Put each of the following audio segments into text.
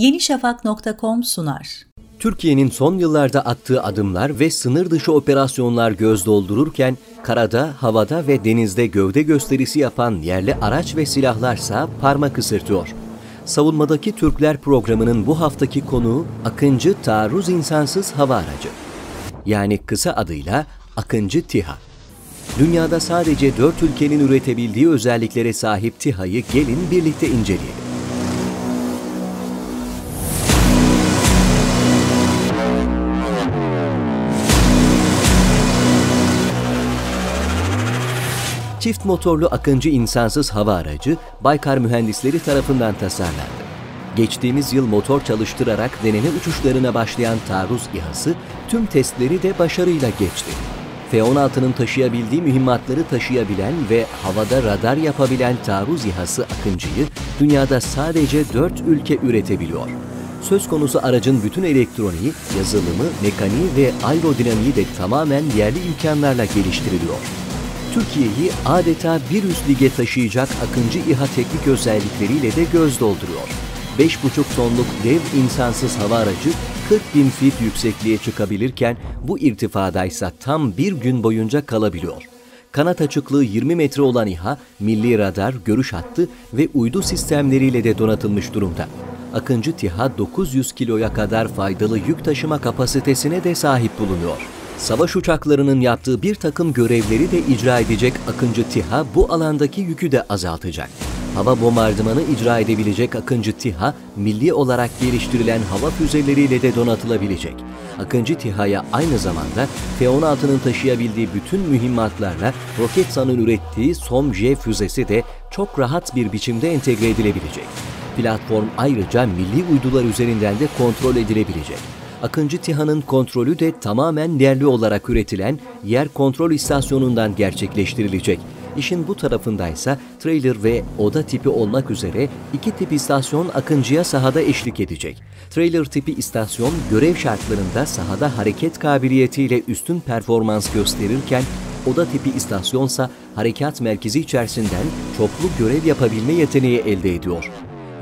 yenişafak.com sunar. Türkiye'nin son yıllarda attığı adımlar ve sınır dışı operasyonlar göz doldururken, karada, havada ve denizde gövde gösterisi yapan yerli araç ve silahlarsa parmak ısırtıyor. Savunmadaki Türkler programının bu haftaki konuğu Akıncı Taarruz İnsansız Hava Aracı. Yani kısa adıyla Akıncı TİHA. Dünyada sadece dört ülkenin üretebildiği özelliklere sahip TİHA'yı gelin birlikte inceleyelim. Çift motorlu Akıncı insansız hava aracı Baykar mühendisleri tarafından tasarlandı. Geçtiğimiz yıl motor çalıştırarak deneme uçuşlarına başlayan taarruz İHA'sı tüm testleri de başarıyla geçti. F-16'nın taşıyabildiği mühimmatları taşıyabilen ve havada radar yapabilen taarruz İHA'sı Akıncı'yı dünyada sadece 4 ülke üretebiliyor. Söz konusu aracın bütün elektroniği, yazılımı, mekaniği ve aerodinamiği de tamamen yerli imkanlarla geliştiriliyor. Türkiye'yi adeta bir üst lige taşıyacak Akıncı İHA teknik özellikleriyle de göz dolduruyor. 5,5 tonluk dev insansız hava aracı 40 bin fit yüksekliğe çıkabilirken bu irtifadaysa tam bir gün boyunca kalabiliyor. Kanat açıklığı 20 metre olan İHA, milli radar, görüş hattı ve uydu sistemleriyle de donatılmış durumda. Akıncı TİHA 900 kiloya kadar faydalı yük taşıma kapasitesine de sahip bulunuyor. Savaş uçaklarının yaptığı bir takım görevleri de icra edecek Akıncı TİHA bu alandaki yükü de azaltacak. Hava bombardımanı icra edebilecek Akıncı TİHA, milli olarak geliştirilen hava füzeleriyle de donatılabilecek. Akıncı TİHA'ya aynı zamanda F-16'nın taşıyabildiği bütün mühimmatlarla Roketsan'ın ürettiği SOM-J füzesi de çok rahat bir biçimde entegre edilebilecek. Platform ayrıca milli uydular üzerinden de kontrol edilebilecek. Akıncı TİHA'nın kontrolü de tamamen yerli olarak üretilen yer kontrol istasyonundan gerçekleştirilecek. İşin bu tarafındaysa trailer ve oda tipi olmak üzere iki tip istasyon Akıncı'ya sahada eşlik edecek. Trailer tipi istasyon görev şartlarında sahada hareket kabiliyetiyle üstün performans gösterirken oda tipi istasyonsa harekat merkezi içerisinden çoklu görev yapabilme yeteneği elde ediyor.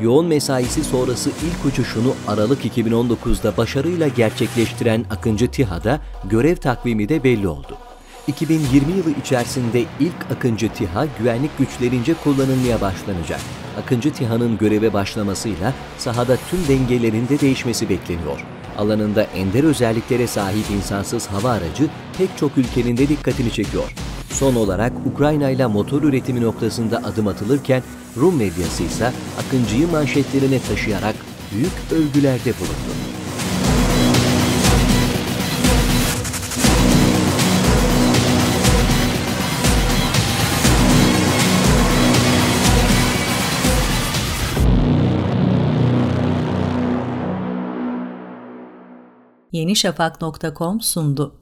Yoğun mesaisi sonrası ilk uçuşunu Aralık 2019'da başarıyla gerçekleştiren Akıncı TİHA'da görev takvimi de belli oldu. 2020 yılı içerisinde ilk Akıncı TİHA güvenlik güçlerince kullanılmaya başlanacak. Akıncı TİHA'nın göreve başlamasıyla sahada tüm dengelerin de değişmesi bekleniyor. Alanında ender özelliklere sahip insansız hava aracı pek çok ülkenin de dikkatini çekiyor. Son olarak Ukrayna ile motor üretimi noktasında adım atılırken Rum medyası ise Akıncı'yı manşetlerine taşıyarak büyük övgülerde bulundu. yenişafak.com sundu.